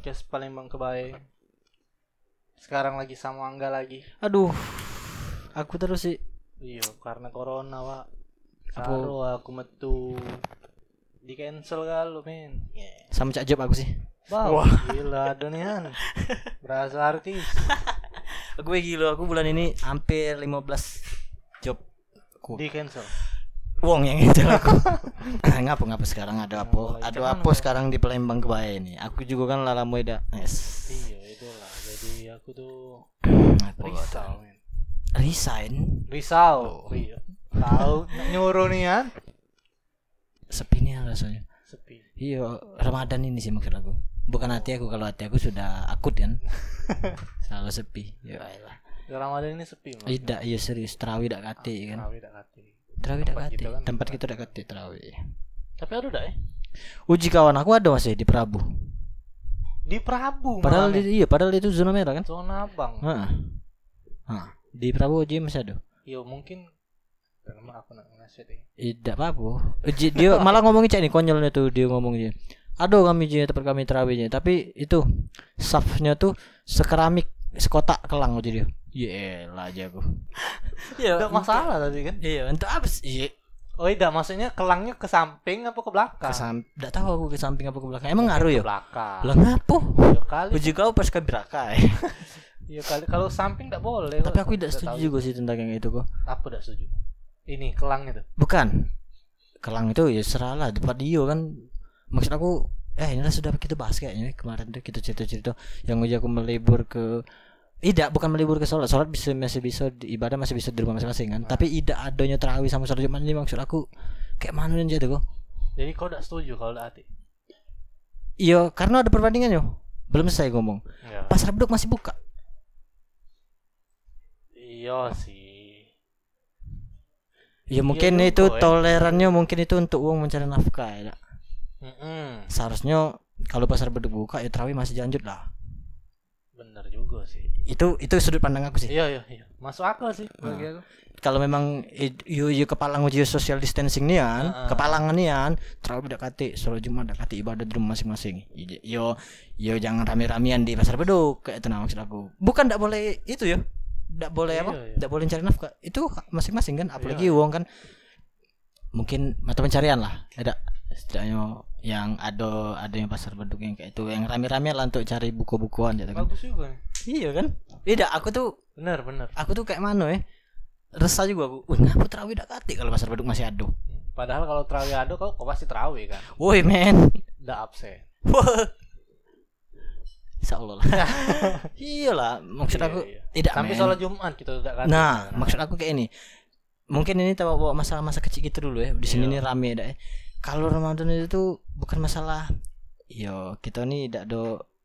podcast Palembang Kebaik. Sekarang lagi sama Angga lagi. Aduh, aku terus sih. Iya, karena corona, Pak. Saru aku metu. Di cancel kalau men. Yeah. Sama Cak Job aku sih. Wow, gila Donian. Berasa artis. Aku gila, aku bulan ini hampir 15 job. Aku Di cancel. Wong yang itu aku. ngapa ngapa sekarang ada apa? Oh, Ada apa sekarang di Palembang kebaya ini? Aku juga kan lala muda. Yes. Iya, itulah. Jadi aku tuh risau. Resign. Risau. Iya. Tahu nyuruh nih kan? Sepi nih rasanya. Sepi. Iya, Ramadan ini sih maksud aku. Bukan hati aku kalau hati aku sudah akut kan. Selalu sepi. Ya elah. Ramadan ini sepi. Tidak, iya serius. Terawih dak kate kan. Tarawih tak kati. Terawih dak Tempat kate. kita kan Tempat kita dak kate terawih. Tapi ada dah eh. Uji kawan aku ada masih di Prabu. Di Prabu. Padahal malah, di, iya, padahal itu zona merah kan? zona abang. Heeh. Di Prabu uji masih ada. Yo mungkin Kenapa aku nak ngasih deh. Tidak apa-apa. Uji dia malah ngomongin cek nih konyolnya tuh dia ngomongnya. Aduh kami ji tempat kami terawihnya, tapi itu safnya tuh sekeramik sekotak kelang uji dia. Iya lah aja aku. Iya. Tidak masalah tadi kan. Iya, untuk apa sih? Iya. Oh tidak maksudnya kelangnya ke samping apa ke belakang? Ke sam- Nggak tahu aku ke samping apa ke belakang. Emang ngaruh ya? Ke belakang. Lah ngapo? Ya kali. Uji kau pas ke beraka Ya kali kalau samping tidak boleh. Tapi aku tidak setuju juga sih tentang yang itu kok. Apa tidak setuju? Ini kelang itu. Bukan. Kelang itu ya seralah depan dia kan. Maksud aku eh ini sudah kita bahas kayaknya kemarin tuh kita cerita-cerita yang uji aku melibur ke tidak bukan melibur ke sholat. Sholat bisa masih bisa di- ibadah masih bisa di rumah masing-masing kan. Tapi tidak adanya terawih sama sholat jumat ini maksud aku kayak mana nih jadi kok? Jadi kau tidak setuju kalau tidak hati. iya karena ada perbandingannya belum selesai ngomong. Ya. pasar beduk masih buka. Iya sih. ya mungkin juga, itu tolerannya mungkin itu untuk uang mencari nafkah ya. Mm-mm. seharusnya kalau pasar beduk buka ya terawih masih lanjut lah Juga sih. itu itu sudut pandang aku sih Iya iya iya. Masuk akal sih Ah. bagi aku. kalau memang i- yo yo kepalang uji social distancing nih kan Heeh. kepalangan nih kan terawih tidak kate sholat jumat tidak kate ibadah di rumah masing-masing I- yo yo jangan rame-ramean di pasar beduk kayak itu nah maksud aku bukan tidak boleh itu ya tidak boleh Iya, apa iya. tidak boleh cari nafkah itu masing-masing kan apalagi uang kan mungkin mata pencarian lah ada setidaknya yang ada ada yang pasar beduk yang kayak itu yang rame-rame lah untuk cari buku-bukuan gitu kan Bagus juga. Iya kan tidak aku tuh Bener bener. aku tuh kayak mana ya resah juga aku wih ngapa terawih tidak kate kalau pasar beduk masih ada Padahal kalau terawih ada kau, kau pasti terawih kan. woi men Tidak absen. Insya Allah lah iyalah maksud Iya, aku iya. tidak Sampai men. sholat Jumat kita tidak kan. nah maksud aku kayak ini mungkin ini tahu bawa masalah masa kecil gitu dulu ya di sini Iya. nih rame dah ya. kalau Ramadan itu tuh bukan masalah yo kita nih tidak ada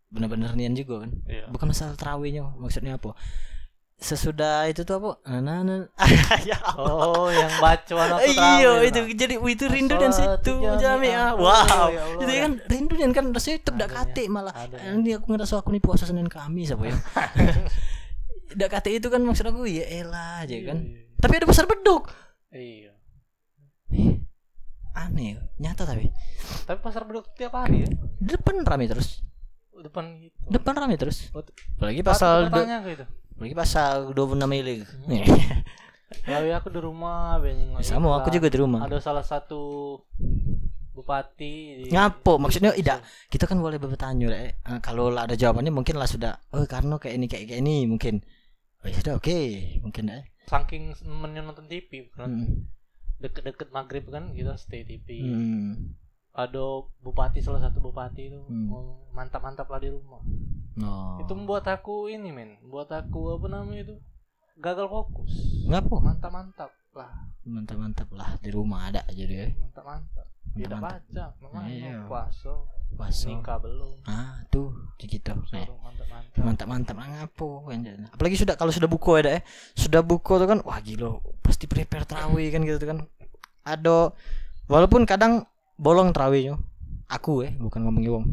benar-benar nian juga kan Iya. bukan masalah terawihnya maksudnya apa sesudah itu tuh apa nah, nah, nah. ya Oh, yang bacaan waktu iya itu nah. jadi itu rindu dan situ jami'ah. jamiah Oh, wow ya Allah, itu ya. kan rindu dan kan rasanya tetap dak Adanya, kate malah ini aku ngerasa aku nih puasa senin kamis apa ya dak kate itu kan maksud aku ya elah aja kan Iya, tapi ada pasar beduk Iya. Aneh nyata tapi Tapi pasar beduk tiap hari ya. depan rame terus Depan gitu. depan rame terus. Apalagi Patut pasal du- bertanya gitu. apalagi pasal 26 Mei Ya, ya aku di rumah benjing sama aku juga di rumah. Ada salah satu bupati di ngapo maksudnya tidak. kita kan boleh bertanya lah, eh. Kalau lah ada jawabannya mungkin lah sudah oh karena kayak ini kayak kayak ini mungkin. Oh ya sudah oke mungkin eh saking senengnya nonton TV kan hmm. deket-deket maghrib kan kita stay TV Hmm. Ada bupati salah satu bupati itu Hmm. ngomong mantap-mantap lah di rumah. Oh. itu membuat aku ini men. Buat aku apa namanya itu gagal fokus. Ngapo mantap-mantap lah. Mantap mantap lah di rumah ada aja deh mantap-mantap. Tidak Mantap-mantap. baca memang Iya. puasa. Paso. nikah belum. Ah tuh gitu mantap-mantap. Mantap mantap lah ngapo apalagi sudah kalau sudah buku ada eh. Sudah buku tuh kan wah gila pasti prepare terawih kan gitu kan. Ada walaupun kadang bolong terawihnya aku eh bukan ngomongin wong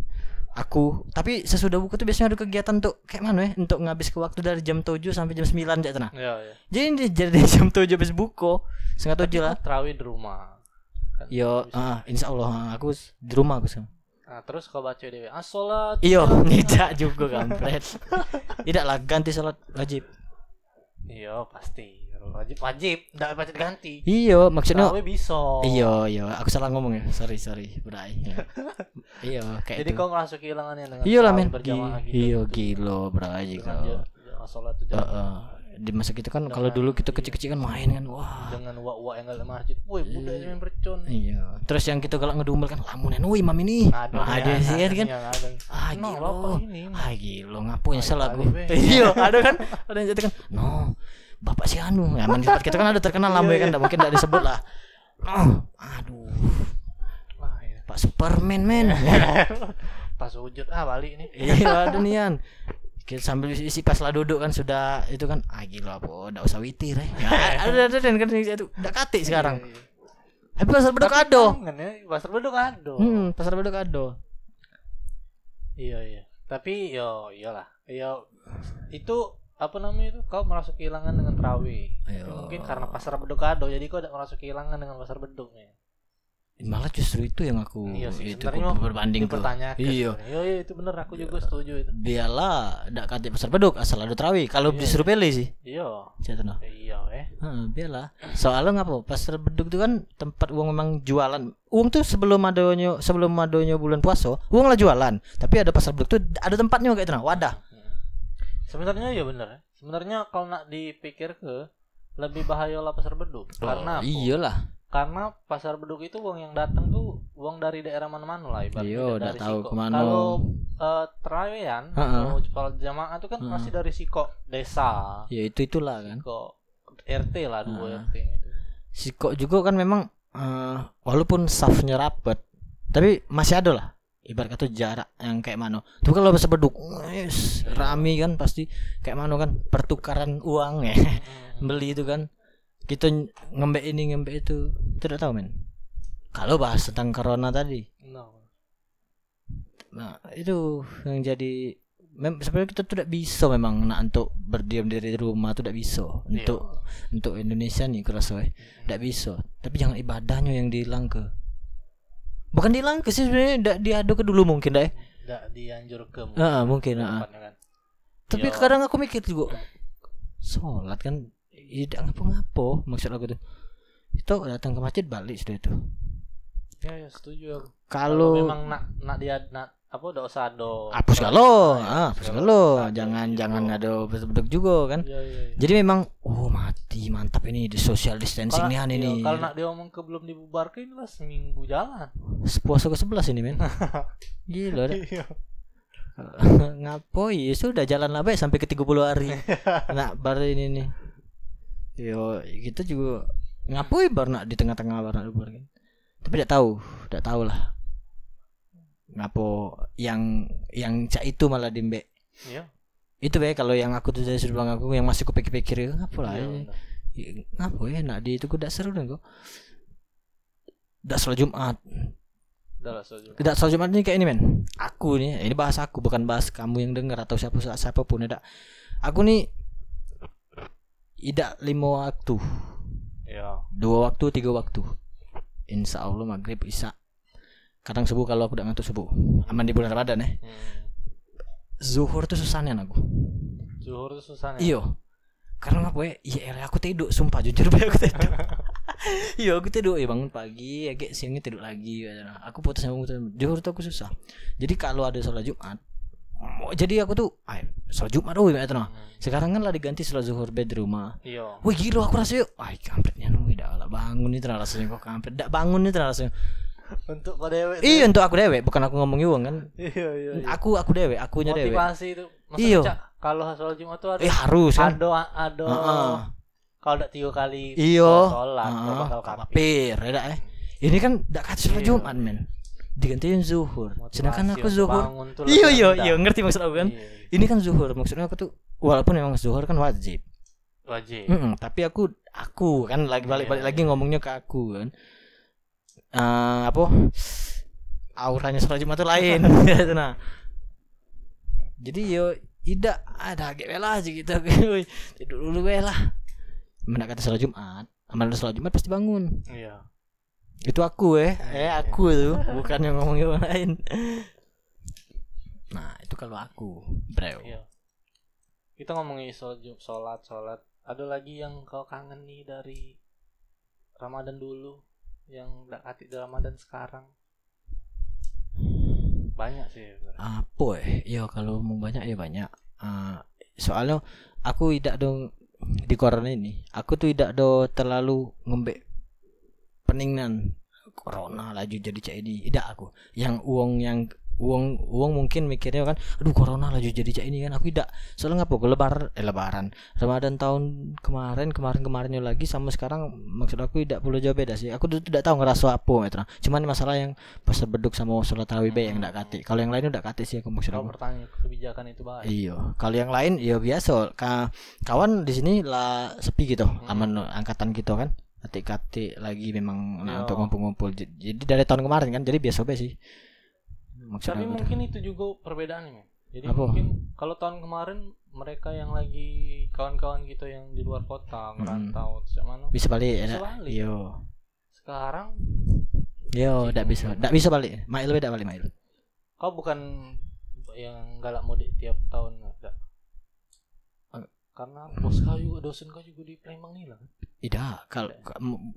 aku tapi sesudah buku tuh biasanya ada kegiatan tuh kayak mana ya untuk ngabis ke waktu dari jam 7 sampai jam 9 aja tenang ya ya jadi jadi jam 7 habis buku setengah tujuh lah terawih di rumah kan yo ah insya Allah ah, aku di rumah aku sekarang Nah, terus kau baca dewe. Ah, sholat. Iyo, tidak juga kampret. Tidak lah ganti salat wajib. Iya, pasti. Wajib wajib, enggak baca ganti. Iyo, maksudnya Tarawih bisa. Iya, iya, aku salah ngomong ya. Sorry, sorry, Bray. Iya, kayak Jadi itu. kau ngerasa kehilangannya dengan Iya lah men. Iya, gila, Bray Dengan juga. Di masa kita kan kalau dulu kita kecil-kecil kan main kan, wah. dengan uak-uak yang gak masjid. Woi, budak yang main percon. Iya. Terus yang kita galak ngedumel kan lamunan, woi mam ini. Ada, ada sih kan kan. Yang ada. Ah ini? Ah gila ngapain salah aku. be. Iya, ada kan. Ada yang jadi kan. No. Bapak si Anu. Ya, tempat kita kan ada terkenal ya kan, mungkin enggak disebut lah. Oh, aduh. Wah, iya. Pak Superman men. Pas wujud ah balik nih. iya, ada nian. Kita sambil isi pas lah duduk kan sudah itu kan ah gila apa enggak usah witir eh. Ya, ada ada dan kan itu enggak katik sekarang. Iya, iya. Tapi pasar Tapi ado. ya, pasar bedok ado. Hmm, pasar bedok ado. Iya iya. Tapi yo iyalah. Yo itu apa namanya itu kau merasa kehilangan dengan terawih. Ayo. Mungkin karena pasar beduk ado jadi kau tidak merasa kehilangan dengan pasar beduknya. Malah justru itu yang aku Iya sih, itu aku berbanding tuh. Iya. Iya iya itu bener aku juga setuju itu. Biarlah ndak kate pasar beduk asal ada terawih. Kalau Iya, disuruh pilih sih. Iya. Nah. Iya eh. Heeh, biarlah. Soalnya ngapa? Pasar beduk itu kan tempat uang memang jualan. Uang tuh sebelum adanya sebelum adanya bulan puasa, uang lah jualan. Tapi ada pasar beduk tuh ada tempatnya kayak itu nah, wadah. Sebenarnya ya bener. ya. Sebenarnya kalau nak dipikir ke lebih bahaya lah pasar beduk. Karena apa? iyalah. karena pasar beduk itu uang yang datang tuh uang dari daerah mana-mana lah ibaratnya Iya, udah dari tahu Siko. ke mana. Kalau eh terawian kalau kalau jamaah itu kan Heeh. pasti dari Siko desa, Ya itu itulah kan. Siko RT lah dua Heeh. RT itu. Siko juga kan memang eh, walaupun safnya rapat, tapi masih ada lah. Ibarat kata jarak yang kayak mana. Tuh kalau pasar beduk, wes, rame kan pasti kayak mana kan pertukaran uang ya. beli itu kan. Kita ngembek ini ngembek itu. Tidak tahu men? Kalau bahas tentang corona tadi. No. nah itu yang jadi mem sebenarnya kita tidak bisa memang nak untuk berdiam diri di rumah tidak bisa. Untuk untuk Indonesia nih kerasa eh. Tidak bisa. Tapi jangan ibadahnya yang dihilang ke bukan dihilang ke sih sebenarnya tidak diadu ke dulu mungkin dah eh. Nggak dianjur ke Ah, mungkin ah. tempatnya kan. tapi Iya. kadang aku mikir juga sholat kan tidak ngapa-ngapa maksud aku tuh itu datang ke masjid balik sudah itu Ya, ya setuju aku. kalau memang nak nak dia nak apa udah usah do. hapus kalau Ya, ah, hapus kalau jangan jangan ada beduk juga kan? Iya, iya, iya. jadi memang oh mati mantap ini di social distancing nih Han, iya, ini kalau nak dia ngomong ke belum dibubarkan lah seminggu jalan. puasa ke sebelas ini men. Gila dah. Iya. ngapo ya sudah jalan lah baik sampai ke 30 hari. Nak baru ini nih. Yo kita juga ngapain baru nak di tengah-tengah baru nak bubar kan tapi tidak tahu tidak tahu lah ngapo yang yang cak itu malah dimbe. Iya. itu be kalau yang aku tuh dari sudut pandang aku yang masih kupikir-pikir ya ngapo lah Iya, ya. Ya, ngapo ya nak di itu ku seru dan kok dak sholat Jumat. Tidak sholat Jumat ini kayak ini men. Aku nih ini bahas aku bukan bahas kamu yang dengar atau siapa siapa pun tidak aku nih tidak lima waktu. Iya. dua waktu tiga waktu. Insya Allah maghrib isya kadang subuh kalau aku udah ngantuk subuh. Aman di bulan Ramadan ya. Hmm. zuhur tuh susahnya aku. Zuhur tuh susah nih. iyo karena apa ya? Iya elah, aku tidur. Sumpah jujur be aku tidur. Iya aku tidur. Ya bangun pagi ya kayak siangnya tidur lagi ya. aku putus putus. Zuhur tuh aku susah. Jadi kalau ada sholat jumat oh, jadi aku tuh ay sholat jumat oh ya Hmm. sekarang kan lah diganti sholat zuhur bed di rumah. Iya. Wih gila aku rasanya Ay kampretnya nu Tidak lah bangun nih terus rasanya kok kampret. Tidak bangun nih rasanya Untuk kau dewek. tuh. Iya untuk aku dewek Bukan aku ngomong uang kan Iya iya. iya. Aku aku dewek Akunya dewek Motivasi itu. Iya. Kalau sholat Jumat tuh ada Eh harus kan ada ada Heeh. kalau udah tiga kali Iya sholat Heeh, bakal kapir. ya eh. Ini kan Tidak kasih sholat Iya. Jumat men Digantiin zuhur Sedangkan Motivasi aku untuk zuhur Iya iya iya Ngerti maksud aku kan Iya, iya. Ini kan zuhur Maksudnya aku tuh Walaupun memang zuhur kan wajib Wajib. Mm-mm, tapi aku aku kan lagi balik balik Iya, lagi ngomongnya ke aku kan Eh apa auranya sholat jumat tuh lain gitu nah jadi yo tidak ada agak lah aja gitu tidur dulu we lah mana kata sholat jumat amal sholat jumat pasti bangun Iya. Itu aku eh, eh aku itu, bukan yang ngomongin orang lain. Nah, itu kalau aku, bro. Iya. Kita ngomongin soal sholat, sholat. Ada lagi yang kau kangen nih dari Ramadan dulu yang gak hati di Ramadan sekarang? Banyak sih. Apa eh? Ya kalau mau banyak ya banyak. Ah, soalnya aku tidak dong di corona ini. Aku tuh tidak do terlalu ngembek peningan corona laju jadi cak ini. Tidak aku. Yang uang yang uang uang mungkin mikirnya kan aduh corona laju jadi cak ini kan aku tidak soalnya ngapa lebar eh lebaran ramadan tahun kemarin kemarin kemarinnya lagi sama sekarang maksud aku tidak perlu jauh beda sih aku tuh tidak tahu ngerasa apa metra cuman masalah yang pas beduk sama sholat tarawih bae yang tidak kate kalau yang lain udah kate sih aku maksud aku bertanya kebijakan itu baik. Iya, kalau yang lain ya biasa. Ka kawan di sini lah sepi gitu, aman angkatan kita kan. Atik-atik lagi memang nah, Iya. untuk ngumpul-ngumpul. Jadi dari tahun kemarin kan, jadi biasa be sih. Maksud Tapi tuh. mungkin itu juga perbedaannya, men. Jadi Apa? mungkin kalau tahun kemarin mereka yang lagi kawan-kawan kita yang di luar kota ngerantau terus mana bisa balik Bisa ya. balik. Yo. sekarang Yo, tidak bisa. Tidak bisa balik. Mail tidak balik Mail. kau bukan yang galak mudik tiap tahun enggak karena bos kau juga dosen kau juga di Palembang nih lah? Tidak, kalau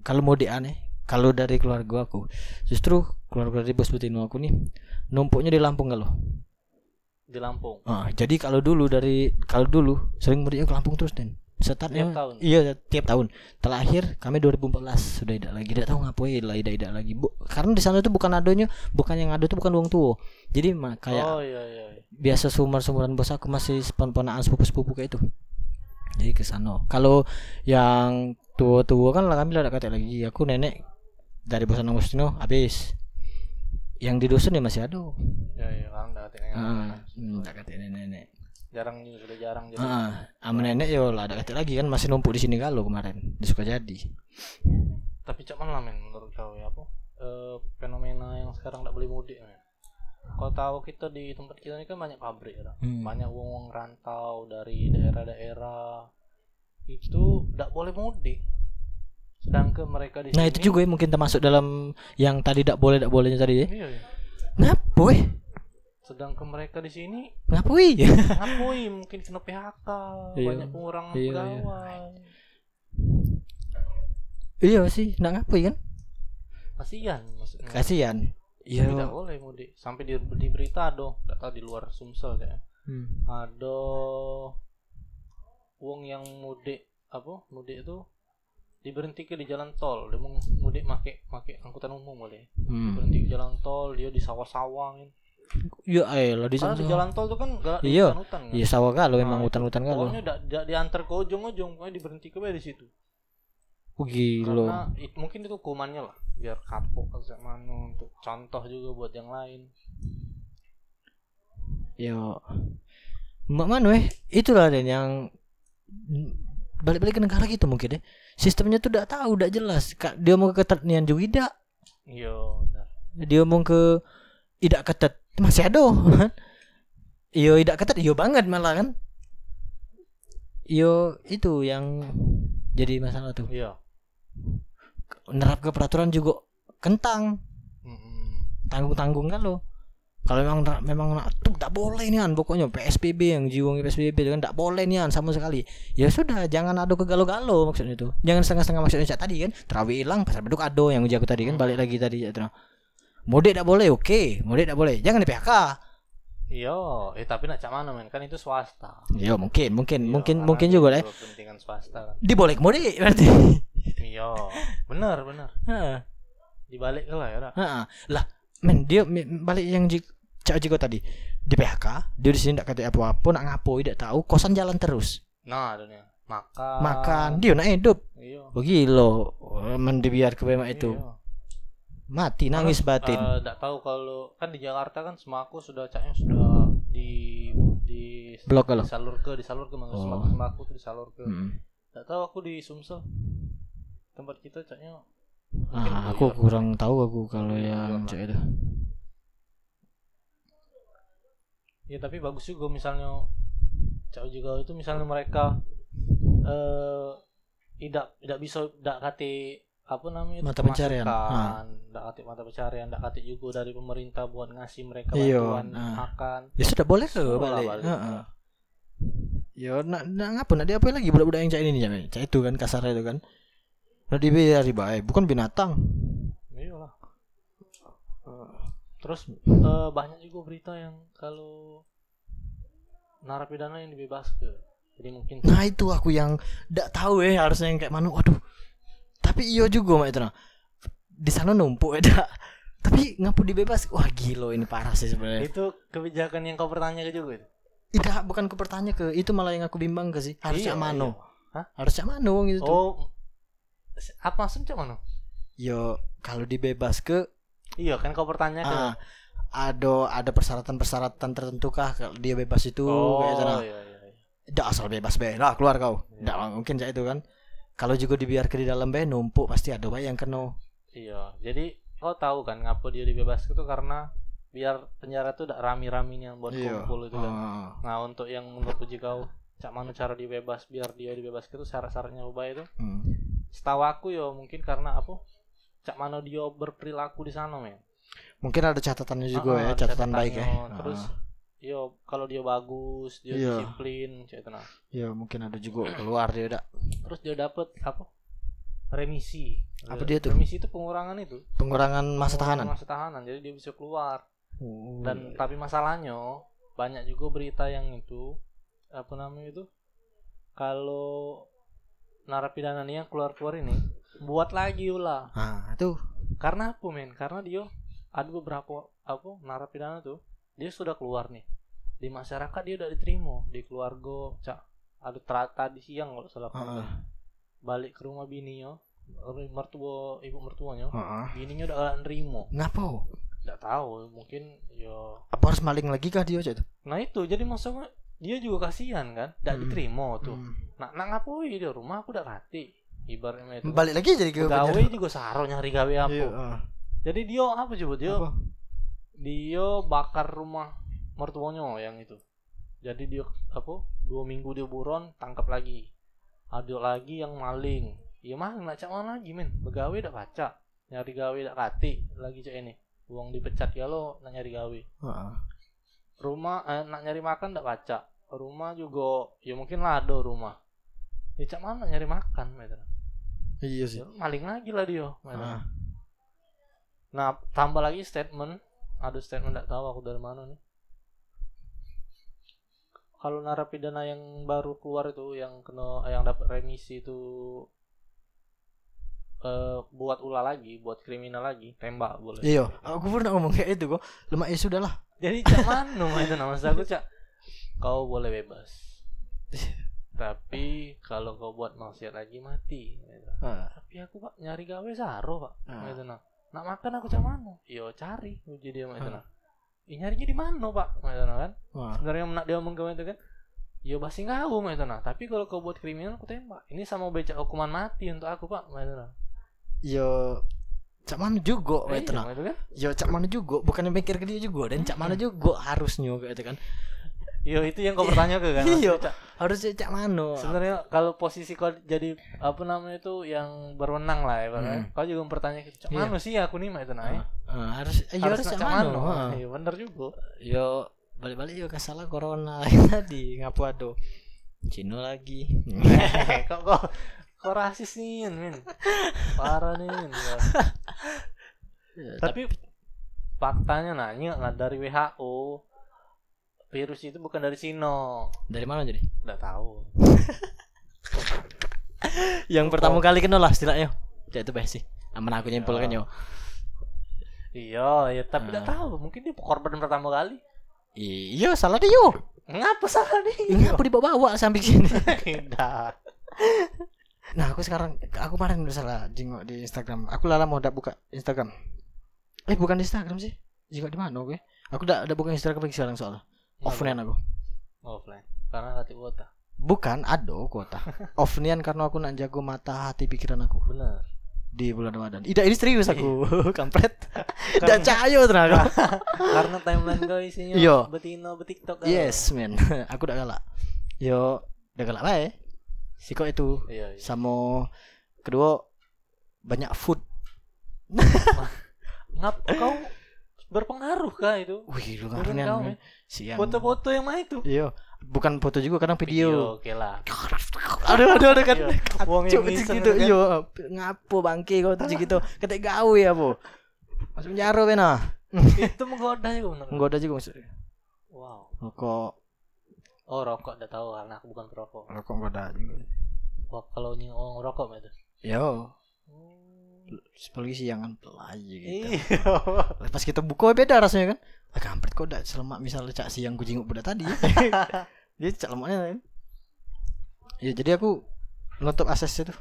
kalau mau di aneh, kalau dari keluarga aku, justru keluarga dari bos Butino aku nih numpuknya di Lampung kalau. di Lampung? Ah, jadi kalau dulu dari kalau dulu sering mudiknya ke Lampung terus dan startnya Tiap tahun? iya tiap tahun. Terakhir kami 2014 sudah tidak lagi. Tidak tahu ngapain lah tidak tidak lagi. Bu, karena di sana tuh bukan adanya bukan yang ada tuh bukan uang tua jadi mah kayak oh iya iya iya. biasa sumur sumuran bos aku masih pon-ponaan sepupu sepupu kayak itu. Jadi ke sana. Kalau yang tua tua kan lah kami lah kata lagi. Aku nenek dari bosan Agustino habis. Yang di dusun ya masih ada. Ya iya kan udah tengah ah hmm, kata nenek jarang juga sudah jarang jadi. Ah, sama nenek yo lah ada kata lagi kan masih numpuk di sini kalau kemarin di Sukajadi. tapi cak mana lah men menurut kau ya apa? Eh, fenomena yang sekarang tidak boleh mudik men. Kau tahu kita di tempat kita ini kan banyak pabrik ya Hmm. banyak uang rantau dari daerah-daerah. Itu tidak boleh mudik sedangkan mereka di Nah sini itu juga ya mungkin termasuk dalam yang tadi tidak boleh tidak bolehnya tadi ya. iya, iya. Ngapa weh? sedangkan mereka di sini Ngapa weh? ngapui mungkin kena PHK Iya. banyak pengurangan Iya, iya. pegawai iya sih, nggak ngapa kan? kasihan maksudnya Kasihan. Iya. tidak boleh mudik sampai di, di berita ada tidak tahu di luar Sumsel ya Hmm. ada uang yang mudik apa mudik itu diberhenti ke di jalan tol dia mau mudik make make angkutan umum boleh Hmm. berhenti di jalan tol dia di sawah-sawah kan Iya, ayo lah di di sana. jalan tol tuh kan gak di Iya. hutan-hutan kan Iya sawah kalau memang Nah, hutan-hutan kalau. pokoknya dak dak diantar ke ujung-ujung pokoknya diberhenti ke di situ Oh, gila. karena it- mungkin itu hukumannya lah biar kapok kayak mana untuk contoh juga buat yang lain Yo. Mbak mana weh? Itulah dan yang balik-balik ke negara gitu mungkin ya. Sistemnya tuh udah tahu, udah jelas. Dia mau ke keternian juga tidak. iya dia ngomong ke tidak ketat masih ada kan iyo tidak ketat iyo banget malah kan. Iyo itu yang jadi masalah tuh. Iya. Nerap ke peraturan juga kentang. Tanggung tanggung kan lo kalau memang memang tuh tidak boleh nih pokoknya PSBB yang jiwang PSBB kan tidak boleh nih sama sekali. Ya sudah jangan ada kegalo-galo maksudnya itu jangan setengah-setengah maksudnya Cak, tadi kan terawih hilang pasar beduk ado yang jago tadi kan balik lagi tadi ya Tra. mudik tidak boleh oke mudik tidak boleh. Jangan di PHK iya eh tapi nak cak mana men? Kan itu swasta. Ya mungkin mungkin Iya, mungkin mungkin juga lah ya. kepentingan swasta kan. Diboleh mudik berarti. Iya benar benar. Heeh. dibalik ke lah ya. Heeh. lah men dia balik yang Ji- Cak Jiko tadi di PHK dia di sini tidak kata apa-apa nak ngapo tidak tahu kosan jalan terus nah dunia makan makan dia nak hidup iya Begilo, men dibiar ke bemak itu. Iya. Mati nangis batin. Eh, nggak tahu kalau kan di Jakarta kan semaku sudah caknya sudah di di Blok kalau. disalur ke disalur ke Oh. semaku semaku tuh disalur ke Hmm. nggak tahu aku di Sumsel tempat kita caknya Ah, aku kurang tahu aku kalau yang cak itu. Ya tapi bagus juga misalnya cak juga itu misalnya mereka eh tidak tidak bisa tidak kate apa namanya Mata pencarian. pemasukan, ndak katik mata pencarian ndak katik juga dari pemerintah buat ngasih mereka Iya, bantuan nah. makan Ya sudah boleh ke balik. balik. Heeh. Ya nak nak ngapa nak diapain lagi budak-budak yang cak ini nih cak itu kan kasar itu kan. Nak dibiari baik, bukan binatang. iyalah terus eh, banyak juga berita yang kalau narapidana yang dibebaskan jadi mungkin Nah itu aku yang ndak tahu ya harusnya yang kayak mana. Waduh. Tapi iyo juga mak itu. Di sana numpuk ya dak. Tapi ngapu dibebas. Wah gila ini parah sih sebenarnya. itu kebijakan yang kau bertanya juga itu Tidak bukan ke pertanya ke itu malah yang aku bimbang ke sih. Harusnya Iya, mano. iya. Hah? Harusnya mano wong itu. tuh. oh apa maksudnya mana Yo kalau dibebas ke iya kan kau bertanya kan ah, ada ada persyaratan-persyaratan tertentu kah kalau dia bebas itu kayak gitu nah. iya, iya, iya. Asal bebas be lah keluar kau. Iya. Nggak mungkin kayak itu kan. Kalau juga dibiarkan di dalam be numpuk pasti ada bayi yang kena. Iya, jadi kau tahu kan ngapa dia dibebaskan itu karena biar penjara tuh udah rami-raminya buat Iya. kumpul itu kan. Ah. Nah untuk yang menurut uji kau, cak mana cara dia bebas biar dia dibebaskan itu syarat-syaratnya ubah itu. Hmm. Setahu aku ya mungkin karena apa? Cak mana dia berperilaku di sana men. Mungkin ada catatannya juga Ah, ya, catatan baik ya. Terus Ah. yo kalau dia bagus, dia Iya. disiplin, cak itu nah. ya mungkin ada juga keluar dia udah Terus dia dapat apa? Remisi. Apa dia tuh? Remisi itu pengurangan itu. pengurangan masa tahanan. Pengurangan Masa tahanan. Jadi dia bisa keluar. Oh, dan tapi masalahnya banyak juga berita yang itu apa namanya itu kalau narapidana nih yang keluar keluar ini buat lagi ulah ah itu karena apa men karena dia ada beberapa apa narapidana tuh dia sudah keluar nih di masyarakat dia udah diterima di keluarga cak ada tra- tadi siang kalau salah aku ingat. balik ke rumah bininya mertua ibu mertuanya Heeh. bininya udah gak nerimo Ngapa? nggak tahu mungkin ya Apa harus maling lagi kah dia cak itu? Nah itu jadi maksudnya dia juga kasihan kan, tidak Hmm. diterima tuh. Hmm. Nak nak ngapoi di rumah aku udah kati. Ibaratnya itu. Balik lagi jadi gawe penjara. juga saro nyari gawe apa. Iya, ah. Jadi dia apa coba dia Apa? dia bakar rumah mertuanya yang itu. Jadi dia apa dua minggu dia buron tangkap lagi. Ada lagi yang maling. Iya mah nak cak mana lagi men. Begawe dak baca. Nyari gawe dak kati lagi cak ini. Uang dipecat ya lo nak nyari gawe. Heeh. rumah eh, nak nyari makan ndak baca rumah juga ya mungkin lado rumah ya cak mana nyari makan. Iya sih. Ya, maling lagi lah dia. Ah. nah tambah lagi statement ada statement ndak tahu aku dari mana nih kalau narapidana yang baru keluar itu yang kena yang dapat remisi itu eh, buat ulah lagi buat kriminal lagi tembak boleh Iya, aku pernah ngomong kayak itu kok. Lemak ya sudah lah. Jadi cak mana itu nama aku cak kau boleh bebas. Tapi kalau kau buat maksiat lagi mati. gitu. Ah. Tapi aku pak nyari gawe saro pak. Ah. Gitu nah. Nak makan aku cak mana? Yo cari uji dia mah itu Ah. nah. Ih, nyarinya di mana pak? Gitu nah kan. Wah. Sebenarnya nak dia ngomong itu kan. Yo basi ngau mah itu nah. Tapi kalau kau buat kriminal aku tembak. Ini sama becak hukuman mati untuk aku pak. Gitu nah. Yo cak mana juga kayak itu Iya, nah. gitu kan. Yo cak mana juga, bukannya mikir ke dia juga dan cak mana juga harusnya kayak itu kan. Yo itu yang kau bertanya ke kan. Iya. Harusnya cak mana. sebenarnya kalau posisi kau jadi apa namanya itu yang berwenang lah ya Hmm. kau juga mempertanyakan cak Iya. mana sih aku nih mah itu nah Ah, ah, harus harus harus cak ah. iya bener juga Yo balik-balik yo kasalah corona tadi ngapu ado. Cino lagi. kok kok kok rasis nih min parah nih Min. Ya. Ya, tapi faktanya nanya nggak dari WHO virus itu bukan dari Sino dari mana jadi? nggak tahu Yang pertama kali kenal lah setidaknya. Ya itu best sih. Aman aku nyimpulkan Ya. yo. iya ya tapi Ah. nggak tahu mungkin dia korban pertama kali Iya salah dia yo. ngapa salah nih Ini apa dibawa-bawa sampai sini? tidak Nah aku sekarang aku kemarin misalnya jenguk di Instagram. Aku lala mau udah buka Instagram. Eh bukan di Instagram sih. Jenguk di mana oke? Aku udah udah buka Instagram lagi sekarang soalnya. Offline aku. offline karena hati kuota Bukan, ada kuota. Offline karena aku nak jago mata hati pikiran aku bener di bulan Ramadan. Tidak ini serius aku, kampret. Karena- Dan cayo tenaga. karena timeline kau isinya Iya. betina betiktok yes, man. aku udah galak. Yo, udah galak bae. Si kok itu iya, iya. sama kedua banyak food. Ngap kau berpengaruh kah itu? Wih, lu Turun ngaruhnya kau, men. men. Siang. Foto-foto yang mana itu? Iya, bukan foto juga kadang video. Oke lah. aduh aduh aduh kan. Iya, Wong Cuk, yang iseng gitu. kan. Iya, ngapo bangke kau tuh gitu. Ketek gawe ya, Bu. Masuk penjara bena. itu menggoda juga bener. Menggoda juga maksudnya. Wow. Rokok, Oh rokok udah tahu karena aku bukan perokok. rokok menggoda juga. Wah kalau nying orang rokok mah itu. Yo, Hmm. Apalagi siangan pelaju gitu. Iya. Pas kita buka beda rasanya kan. Ah, kampret kok udah selamat misalnya cak siang kucing budak tadi. Dia cak lemaknya kan. Ya jadi aku nutup akses itu.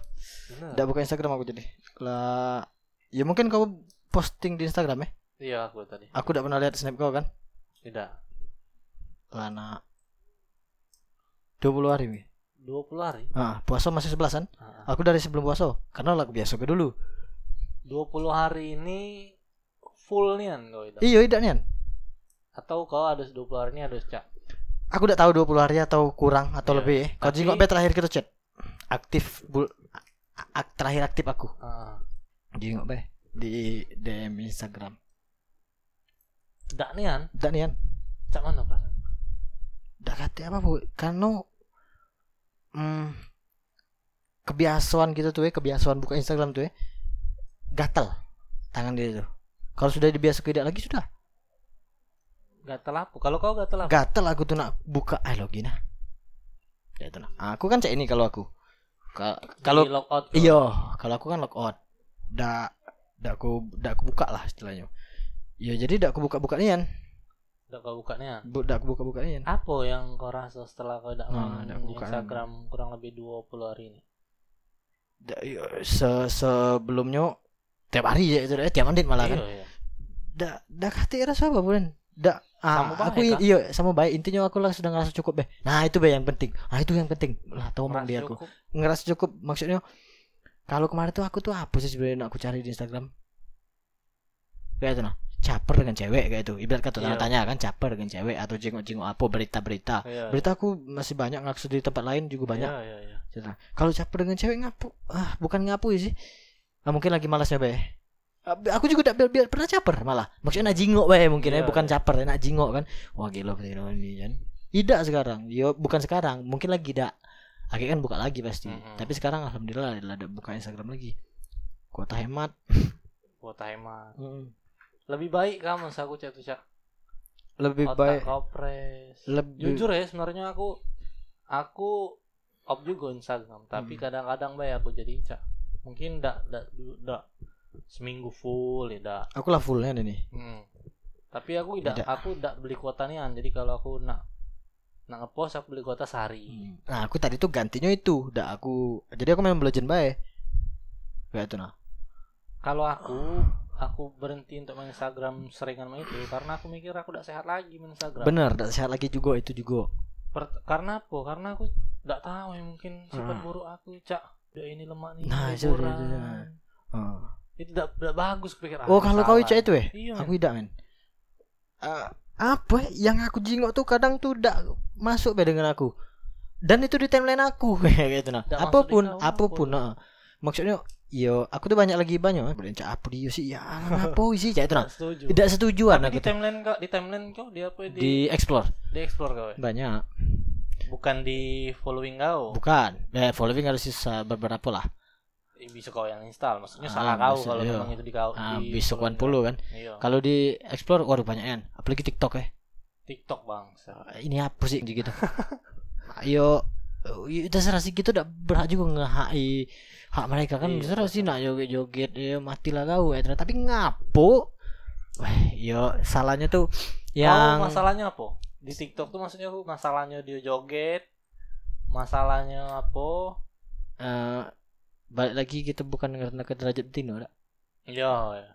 Tidak buka Instagram aku jadi. Lah ya mungkin kau posting di Instagram ya. Iya aku tadi. Aku tidak pernah lihat snap kau kan. Tidak. Lah nak 20 hari nih. 20 hari. Ah, puasa masih sebelasan. Ah, Aku dari sebelum puasa karena lah biasa ke dulu. 20 hari ini full nian kau itu. Iya, tidak nian. Atau kau ada 20 hari ini ada cak. Aku tidak tahu 20 hari atau kurang atau Iya, lebih. ya. Kau tapi- jenguk be terakhir kita chat. Aktif bul a- a- terakhir aktif aku. Ah. Jenguk be di DM Instagram. Tidak nian. Tidak nian. Cak mana perasaan? Tidak kata apa bu? Karena hmm, kebiasaan gitu tuh ya, kebiasaan buka Instagram tuh ya. Gatel tangan dia tuh. Kalau sudah dibiasa tidak lagi sudah. Gatel apa? Kalau kau gatel apa? Gatel aku tuh nak buka ah login. Ya itu nah. Aku kan cek ini kalau aku. Ka- Kalau. Iya, kalau aku kan lockout. Dak dak aku dak aku buka lah istilahnya. Ya jadi dak aku buka-buka nian. Udah kau buka nian. Bu, dak aku buka-buka nian. Apa yang kau rasa setelah kau tidak Nah, main dak buka. Instagram kurang lebih 20 hari ini? Dak, iya, se sebelumnya tiap hari ya itu dah, tiap menit malah kan. Iya, iya. Dak dak hati rasa apa bulan. Dak ah, baik, aku kah? iya sama baik intinya aku lah sudah ngerasa cukup be. Nah itu be yang penting. Nah itu yang penting. Lah ngomong Merasa dia aku. ngerasa cukup maksudnya kalau kemarin tuh aku tuh apa sih sebenarnya aku cari di Instagram kayak itu nah caper dengan cewek kayak itu ibarat kata Iya. tanya kan caper dengan cewek atau jenguk-jenguk apa berita-berita Iya. berita aku masih banyak ngakses di tempat lain juga banyak Iya, iya, kalau caper dengan cewek ngapu ah bukan ngapu sih ah, mungkin lagi malasnya be Ah, aku juga tidak biar, pernah caper malah maksudnya nak jingok be mungkin ya Iya, bukan caper nak jingok kan wah gila ini kan tidak sekarang yo bukan sekarang mungkin lagi tidak akhirnya kan buka lagi pasti Mm-mm. tapi sekarang alhamdulillah ada buka Instagram lagi kuota hemat Kuota hemat. Mm. Lebih baik kamu aku chat cak. lebih Otak baik kau pres. lebih Jujur ya sebenarnya aku aku off juga Instagram, tapi Hmm. kadang-kadang baik aku jadi cak. Mungkin ndak ndak ndak seminggu full ya ndak. aku lah fullnya nih Hmm. Tapi aku tidak Tidak. aku tidak beli kuota nian. Jadi kalau aku nak nak ngepost aku beli kuota sehari. nah aku tadi tuh gantinya itu udah aku jadi aku main belajar baik kayak itu nah Kalau aku aku berhenti untuk main Instagram seringan main itu karena aku mikir aku tidak sehat lagi main Instagram. bener dan sehat lagi juga itu juga Per- karena apa? Karena aku tidak tahu ya mungkin sifat Hmm. buruk aku cak. Udah ini lemak nih. Nah, itu itu dia. Ah. Itu tidak tidak bagus pikir. oh kalau kau itu ya Iya. aku tidak men Ah, apa yang aku jingok tuh kadang tuh udah masuk be dengan aku dan itu di timeline aku kayak gitu nah apa pun apa pun nah. maksudnya yo aku tuh banyak lagi banyak eh, berencana apa dia sih ya apa sih cak itu nah Tidak setuju. tidak setujuan Tapi aku di timeline kau di timeline kau di apa di di explore di explore kau ya? banyak Bukan di following kau. bukan eh following harus sisa beberapa lah Eh, Bisa kau yang install. Maksudnya Ah, salah kau bisa, kalau iya. memang itu di kau. ah, di besok following 10 kau. kan Iya. kalau di explore waduh banyak kan apalagi TikTok ya TikTok bang. ini apa sih gitu ayo itu terserah sih gitu udah berhak juga nge-HI hak mereka kan Iya, terserah sih nak joget-joget ya matilah kau ya tapi ngapo Wah, yo salahnya tuh yang Kau masalahnya apa? Di TikTok tuh maksudnya masalahnya dia joget. Masalahnya apa? eh, balik lagi kita bukan karena ke derajat Tino dak. Iya, ya.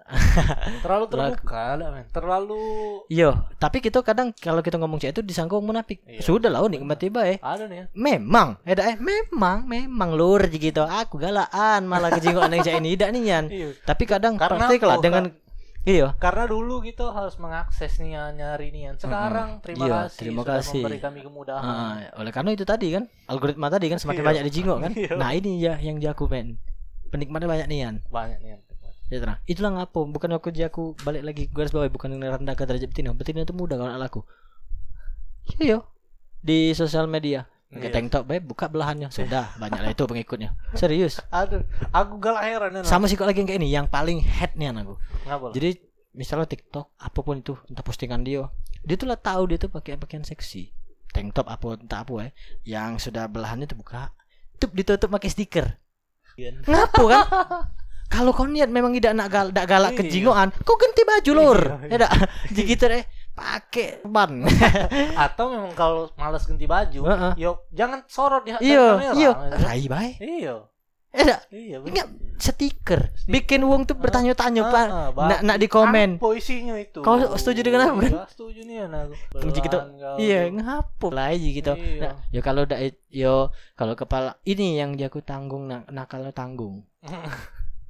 Terlalu terbuka lah, men. Terlalu Yo, tapi kita kadang kalau kita ngomong cek itu disangka orang munafik. Iya. Sudah lah, oh, nikmati bae. ada nih ya. Memang, eh dak, eh memang, memang lur gitu. Aku galaan malah kejenggot neng cek ini tidak nian. Iya. Tapi kadang Karena praktik lah dengan iya. Karena dulu kita harus mengakses nih nyari nian. Sekarang terima Iya, kasih terima sudah kasih. memberi kami kemudahan. Ah, oleh karena itu tadi kan algoritma tadi kan semakin Iya. banyak dijingok kan. Iya. Nah ini ya yang jago men. penikmatnya banyak nian banyak nih yang ya terang itulah ngapo bukan aku aku balik lagi garis bawah bukan rendah ke derajat betina betina itu mudah kalau laku iya di sosial media Pakai Iya. tank top babe buka belahannya. Sudah banyak lah itu pengikutnya. Serius? Aduh aku galak heran ya sama sih kok lagi yang kayak ini yang paling head nih aku ngapa jadi misalnya TikTok apa pun itu entah postingan dia dia tuh lah tahu dia tuh pakai pakaian seksi. Tank top apa entah apa ya yang sudah belahannya terbuka tuh ditutup pakai stiker. Iya. ngapo kan? Kalau kau niat memang tidak nak gal, galak Iya. kejingoan kau ganti baju lor Iya, ya dak gitu deh pakai ban. Atau memang kalau malas ganti baju Heeh. yuk jangan sorot di iya kamera, iya. gitu. rai bae iya. Ya dak. Iya stiker. Bikin uang tuh bertanya-tanya pak. Ah, nak nak di komen Apa isinya itu? Kau setuju dengan aku, kan? Iya, setuju nih anak Puji gitu. Iya, ngapo lah aja gitu. Iya. Nah, ya kalau udah yo kalau kepala ini yang dia aku tanggung nak nakal tanggung.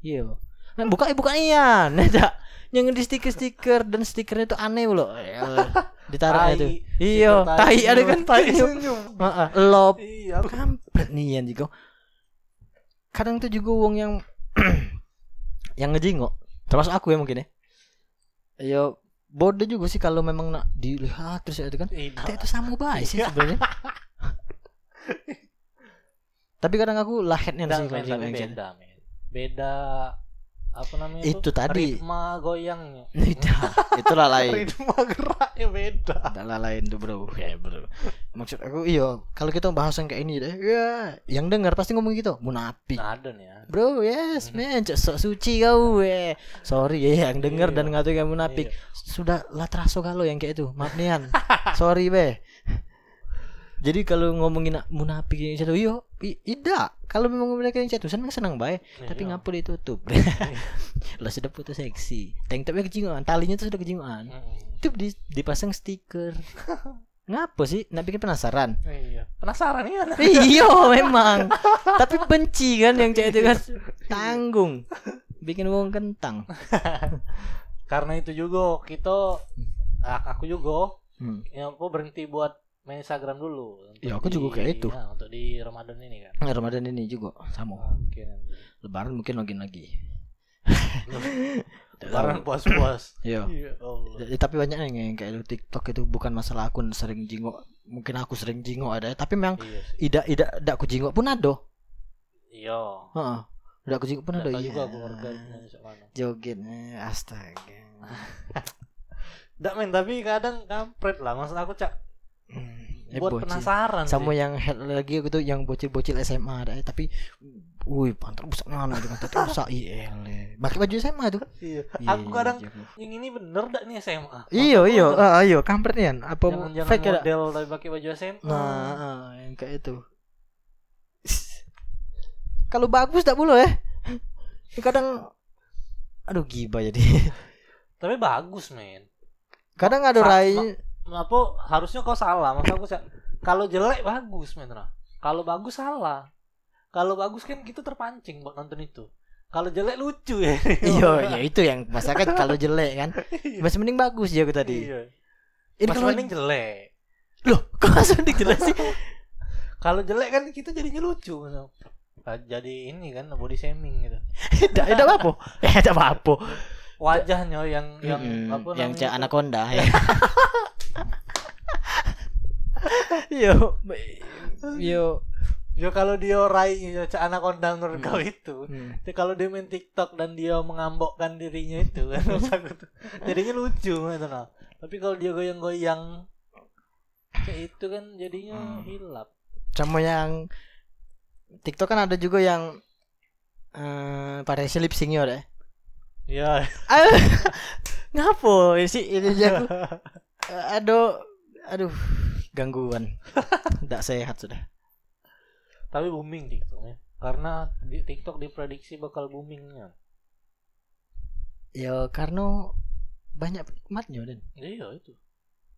Iya. Nah, buka buka ian, ada yang di stiker-stiker dan stikernya itu aneh loh. Ditaruh itu. Iya, tai ada kan tai. senyum Heeh, lop. iya Kampret nih yang juga. Kadang tuh juga wong yang yang ngejingok. Termasuk aku ya mungkin ya. Yo bodoh juga sih kalau memang nak dilihat terus itu kan. Iya. Kita itu sama baik sih sebenarnya. Tapi kadang aku lahetnya Beda, sih kalau tapi beda beda apa namanya Itu tadi. ritma goyangnya Tidak, itulah lain. ritma geraknya beda Adalah lain tuh bro, ya bro. Maksud aku iya, kalau kita bahas yang kayak ini deh, ya, yang dengar pasti ngomong gitu, munafik. nah ada nih ya Bro, yes, man, cok sok suci kau, we. Sorry ya, yang denger Iya. dan ngatain kamu munafik. Iya. Sudah lah teraso kalau yang kayak itu, maaf nian. Sorry be. Jadi kalau ngomongin munafik yang satu, yo, i- tidak. Kalau memang mereka yang satu, senang senang baik. Tapi Iya. ngapa ditutup? lah sudah foto seksi. Tank topnya kejingoan, talinya tuh sudah kejingoan. Mm. Itu di, dipasang stiker. Ngapa sih? Nak bikin penasaran? iya penasaran anak iya memang. Tapi benci kan yang cewek itu kan tanggung. Bikin wong kentang. karena itu juga kita aku juga Hmm. ya aku berhenti buat main Instagram dulu Ya, aku juga di- kayak itu. ya, untuk di Ramadan ini kan Nah, Ramadan ini juga sama. oke nanti Lebaran mungkin login lagi. Lebaran puas-puas Iya. ya Allah Ya, tapi banyak yang yang kayak itu TikTok itu bukan masalah akun sering jingok. Mungkin aku sering jingok ada, tapi memang iya tidak tidak tidak aku jingok pun ada. iya Heeh. Tidak aku jingok pun ada. Iya. juga aku Joget eh, astaga. Nggak men tapi kadang kampret lah maksud aku cak eh, buat bocil. penasaran sama sih. yang head lagi tuh yang bocil-bocil SMA ada eh, tapi wih pantat rusak mana gitu kan tapi rusak IL pakai baju SMA tuh iya. Iya, aku kadang iya, iya. yang ini bener dak nih SMA iyo iyo ah, iyo kampret apa jangan fake model tapi pakai baju SMA nah ah, yang kayak itu. Kalau bagus tak boleh. Ya kadang aduh gibah jadi. Tapi bagus men. Kadang ada rai apa harusnya kau salah maksud aku kalau jelek bagus men Ra. kalau bagus salah. Kalau bagus kan kita terpancing buat nonton itu. Kalau jelek lucu ya. Iyo ya itu yang masyarakat kalau jelek kan. Masih mending bagus ya aku tadi. Iya. Ini kalau mending jelek. Loh kok langsung dijelasin kalau jelek kan kita jadinya lucu jadi ini kan body shaming gitu. Tidak tidak apa eh tidak apa wajahnya yang yang Mm-mm, apa yang namanya cak anaconda ya yo yo ya kalau dia rai ya cak anaconda menurut Hmm. kau itu Hmm. Kalau dia main TikTok dan dia mengambokkan dirinya itu kan jadinya lucu gitu nah. Tapi kalau dia goyang-goyang kayak itu kan jadinya Hmm. hilap. sama yang TikTok kan ada juga yang eh variasi lip sync ya deh Ya, aduh ngapo sih ini aku. Eh, aduh aduh gangguan. Tidak sehat sudah. Tapi booming TikToknya. Karena di TikTok diprediksi bakal boomingnya. ya. Karena banyak penikmatnya dan Iya itu.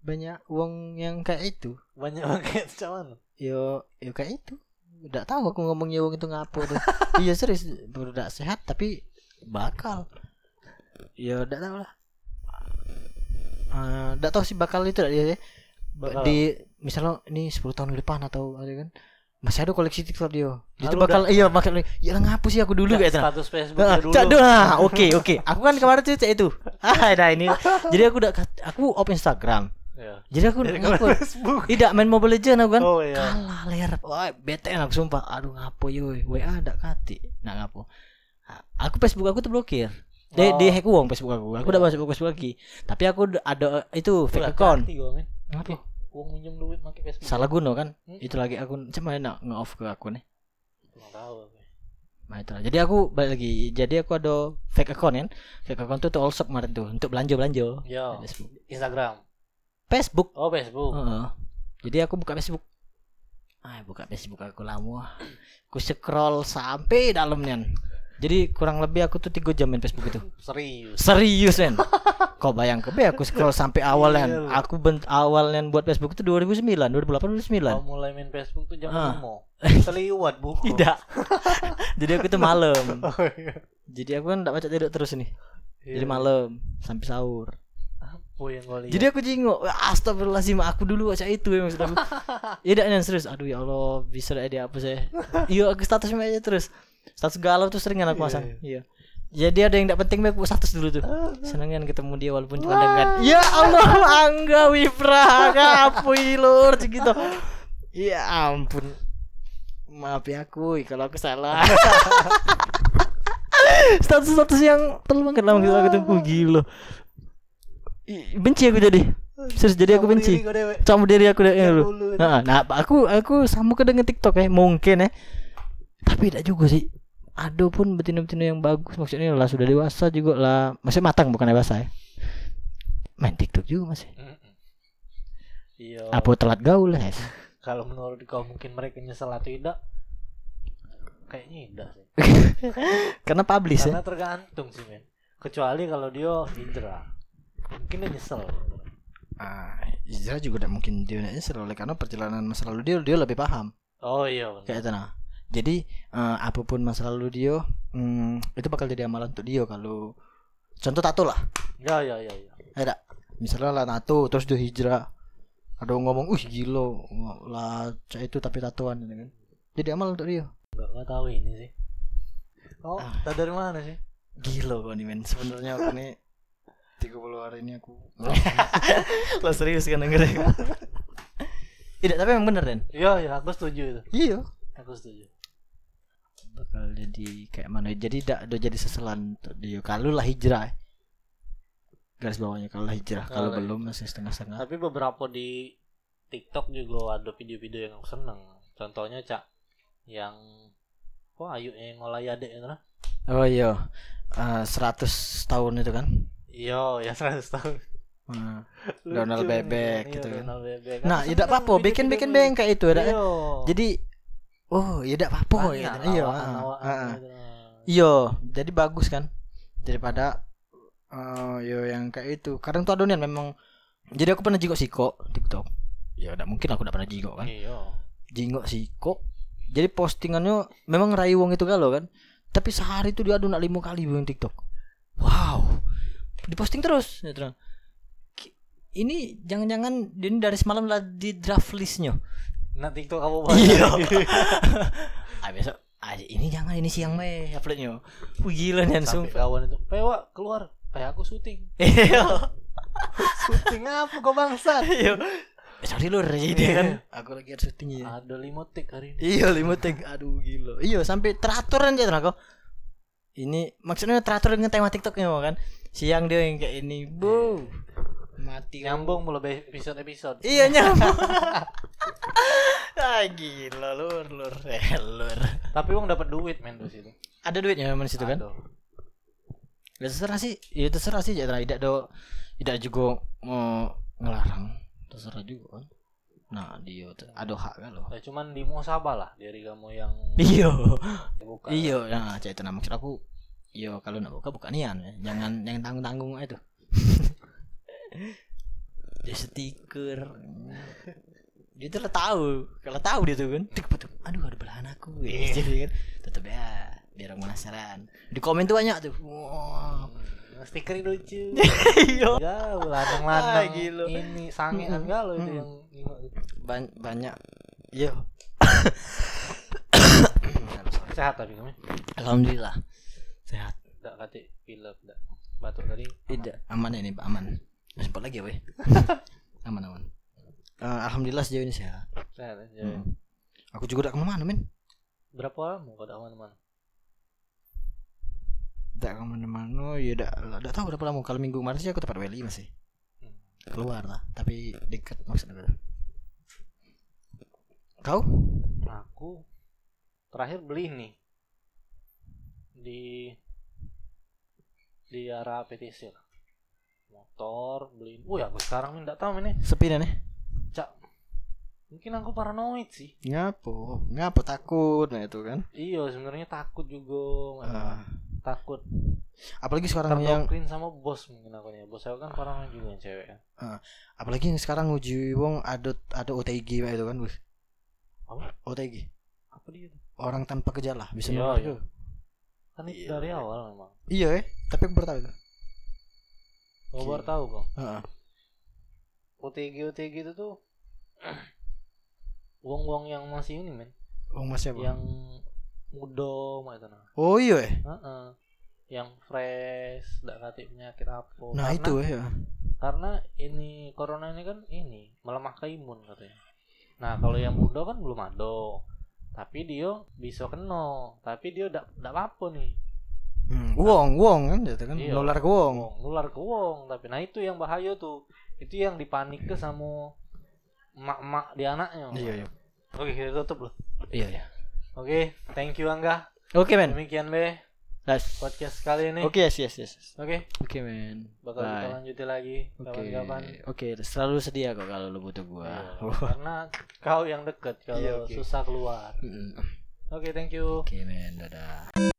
banyak uang yang kayak itu. Banyak banget cuman. yo yo kayak itu. Udah tahu aku ngomongnya uang itu ngapo tuh. Iya serius. Baru sehat tapi bakal ya udah tahu lah Eh, udah tahu sih bakal itu dia ya. Bakal di misalnya ini 10 tahun ke depan atau ada kan masih ada koleksi TikTok dia. Ah, lu bakal iya bakal ya lah ngapus sih aku dulu Cak, kayak itu. status Facebook Ah, dulu Cak dulu ah, oke oke. Aku kan kemarin tuh cek itu. Ah, nah ini. Jadi aku udah aku open Instagram. ya. Jadi aku Jadi ngaku. kalau Facebook Tidak main Mobile Legend aku kan. oh iya Kalah layar. Wah, bete aku sumpah. Aduh ngapo yo. WA ada kati. Nah ngapo. Ah, Aku Facebook aku tuh blokir. Dia Oh. dia hack uang Facebook aku. Aku udah masuk Facebook lagi. Tapi aku ada itu fake account. Gua, uang minjem duit pakai Facebook Salah guna kan? Hmm. Itu lagi akun cuma nak nge-off ke akun nih. nggak tahu aku. Nah itu. Jadi aku balik lagi. Jadi aku ada fake account kan. Fake account tuh tuh all shop kemarin tuh untuk belanja belanja. Yo, Facebook. Instagram Facebook. oh Facebook Heeh. Jadi aku buka Facebook. Ah, buka Facebook aku lama. Aku scroll sampai dalamnya. Jadi kurang lebih aku tuh tiga jam main Facebook itu. serius Serius men. Kau bayang ke be aku scroll sampai awal kan. Aku ben awalnya buat Facebook itu 2009, 2008, 2009. Kau mulai main Facebook tuh jam Ah. Seliwat bu Tidak. Jadi aku tuh malam. Oh, iya. Jadi aku kan enggak baca tidur terus nih. Jadi Iya. malam sampai sahur. Apa yang lihat? Jadi aku jingok, astagfirullahaladzim aku dulu baca itu ya maksud aku. Iya dak Nan, serius. Aduh ya Allah, bisa dah dia apa saya. Iya aku status aja terus. Status galau tuh seringan aku Iya, pasang. Iya. Jadi ada yang tidak penting aku status dulu tuh. Senengan ketemu dia walaupun cuma dengan Ya Allah, Angga Wipra, ngapui lur gitu. Ya ampun. Maaf ya aku kalau aku salah. Status-status yang terlalu banget lama gitu aku tuh gila. Benci aku jadi. Serius jadi aku benci. Sama diri aku deh lu. dulu. Nah, nah, aku aku sama ke dengan TikTok ya, mungkin ya. Tapi tidak juga sih. Ada pun betina-betina yang bagus maksudnya lah sudah dewasa juga lah. Masih matang bukan dewasa ya. Main TikTok juga masih. Iya. Apa telat gaul lah. ya? Kalau menurut kau mungkin mereka nyesel atau tidak? Kayaknya tidak sih. Karena publish ya. Karena tergantung sih men. Kecuali kalau dia hijrah. Mungkin dia nyesel. Ah, Izra juga tidak mungkin dia nyesel oleh karena perjalanan masa lalu dia dia lebih paham. Oh iya benar. kayak itu nah jadi eh, apa pun masa lalu dia hmm, itu bakal jadi amalan untuk dia kalau contoh tato lah Ya ya ya ya. ada misalnya lah tato terus dia hijrah ada ngomong uh gila lah cah itu tapi tatoan gitu kan jadi amal untuk dia Enggak enggak tahu ini sih. Oh, Ah. tahu dari mana sih? gila kok nih men sebenarnya aku nih 30 hari ini aku lo serius kan dengerin tidak tapi emang bener Den Iya ya, aku setuju itu. iya Aku setuju. Bakal jadi kayak mana jadi tidak ada jadi seselan dia kalau lah hijrah garis bawahnya kalau lah hijrah kalau belum masih setengah-setengah Tapi beberapa di TikTok juga ada video-video yang aku seneng. Contohnya cak yang Wah, ayu yang ngolai adek itu lah. oh iya Eh, 100 tahun itu kan Iya, ya 100 tahun. Hmm. Donald Bebek iya, gitu kan. Donald Bebek. nah Aku ya tidak seneng apa-apa bikin bikin video-video beng kayak itu ya dak? Iya. jadi oh ya tidak apa-apa ya iya ah, ah. gitu. iya jadi bagus kan daripada eh yo yang kayak itu kadang tuh adonian memang jadi aku pernah jingok siko TikTok ya udah mungkin aku udah pernah jingok kan Iya. jingok siko jadi postingannya memang rayu wong itu galau kan tapi sehari itu dia adu nak lima kali bikin TikTok wow diposting terus ya terang. Ini jangan-jangan ini dari semalam lah di draft listnya Nah, TikTok kamu Iya. ah besok. Ah, ini jangan ini siang meh uploadnya Wih, gila nih sumpah kawan itu, "Pewa, keluar." Kayak aku syuting. iya. Syuting apa kau bangsat? iya. Eh, sorry lur jadi kan. Aku lagi ada syuting ya Ada lima tik hari ini. Iya lima tag Aduh gila. Iya sampai teratur aja terang Ini maksudnya teratur dengan tema TikToknya kan. Siang dia yang kayak ini Bu Mati Nyambung mulu be- episode-episode. Iya nyambung Ah gila lur lur eh, lur Tapi uang dapat duit men di situ. Ada duitnya di situ kan Ada. Ya terserah sih Ya terserah sih Tidak tidak do Tidak juga mau ngelarang Terserah juga kan Nah dia tuh ada hak kan loh Ya, cuman di muasabah lah dari kamu yang Iya buka. Iya, nah cek itu nah maksud aku Iya kalau nak buka buka nian ya. Jangan yang tanggung tanggung itu. dia stiker. Dia tuh tahu, kalau tahu dia tuh kan. Aduh ada belahan aku, Iya. jadi kan, tetep ya, biar orang penasaran. Di komen tuh banyak tuh, Hmm, stiker lucu. iya, Ya, lanang-lanang Ah, gila. ini itu Mm. yang nengok itu. Ban- banyak, iya. sehat tapi kami alhamdulillah sehat tidak kate pilek tidak batuk tadi tidak aman ini Pak aman sempat lagi ya weh. Aman aman. Eh, alhamdulillah sejauh ini sehat. Sehat ya. Hmm. aku juga udah ke mana-mana men berapa lama kau udah aman-aman Tidak ke mana-mana ya udah udah tahu berapa lama. Kalau minggu kemarin sih aku tempat Weli masih. Hmm. keluar lah tapi dekat maksudnya kau? Aku terakhir beli nih di di arah PTC lah motor beliin. Oh ya aku sekarang ini nggak tahu ini. Sepi nih cak mungkin aku paranoid sih. Ngapo ngapo takut nah itu kan. Iya sebenarnya takut juga. Ah. takut. Apalagi sekarang yang terdoktrin sama bos mungkin aku nih. Bos aku kan paranoid juga yang cewek kan apalagi yang sekarang uji wong ada ada OTG itu kan wih apa? OTG apa dia orang tanpa gejala bisa Iya, iya. kan Iya, dari iya. awal memang. Iya eh. Tapi aku baru tahu itu Oke. baru tahu kok. Heeh. OTG OTG itu tuh wong-wong yang masih ini men. Oh masih apa? Yang muda mah itu nah. Oh iya eh? Heeh. yang fresh tidak kate penyakit apa. Nah karena, itu eh ya. karena ini corona ini kan ini melemahkan imun katanya. Nah kalau yang muda kan belum ada. Tapi dia bisa kena. Tapi dia tidak tidak apa nih Hmm, wong wong kan itu kan Iya. nular ke wong. wong nular ke wong. Tapi nah itu yang bahaya tuh. Itu yang dipanik ke sama emak-emak di anaknya. Iya iya. Oke kita tutup loh. Iya iya. Oke thank you Angga. Oke men. Demikian be. Nice. podcast kali ini. Oke yes yes yes. Oke. Oke men. Bakal kita Bye. lanjutin lagi Oke, kapan-kapan oke, selalu sedia kok kalau lu butuh gua. Iya, karena kau yang deket kalau Iya, oke. susah keluar. Mm. oke thank you. Oke men, dadah.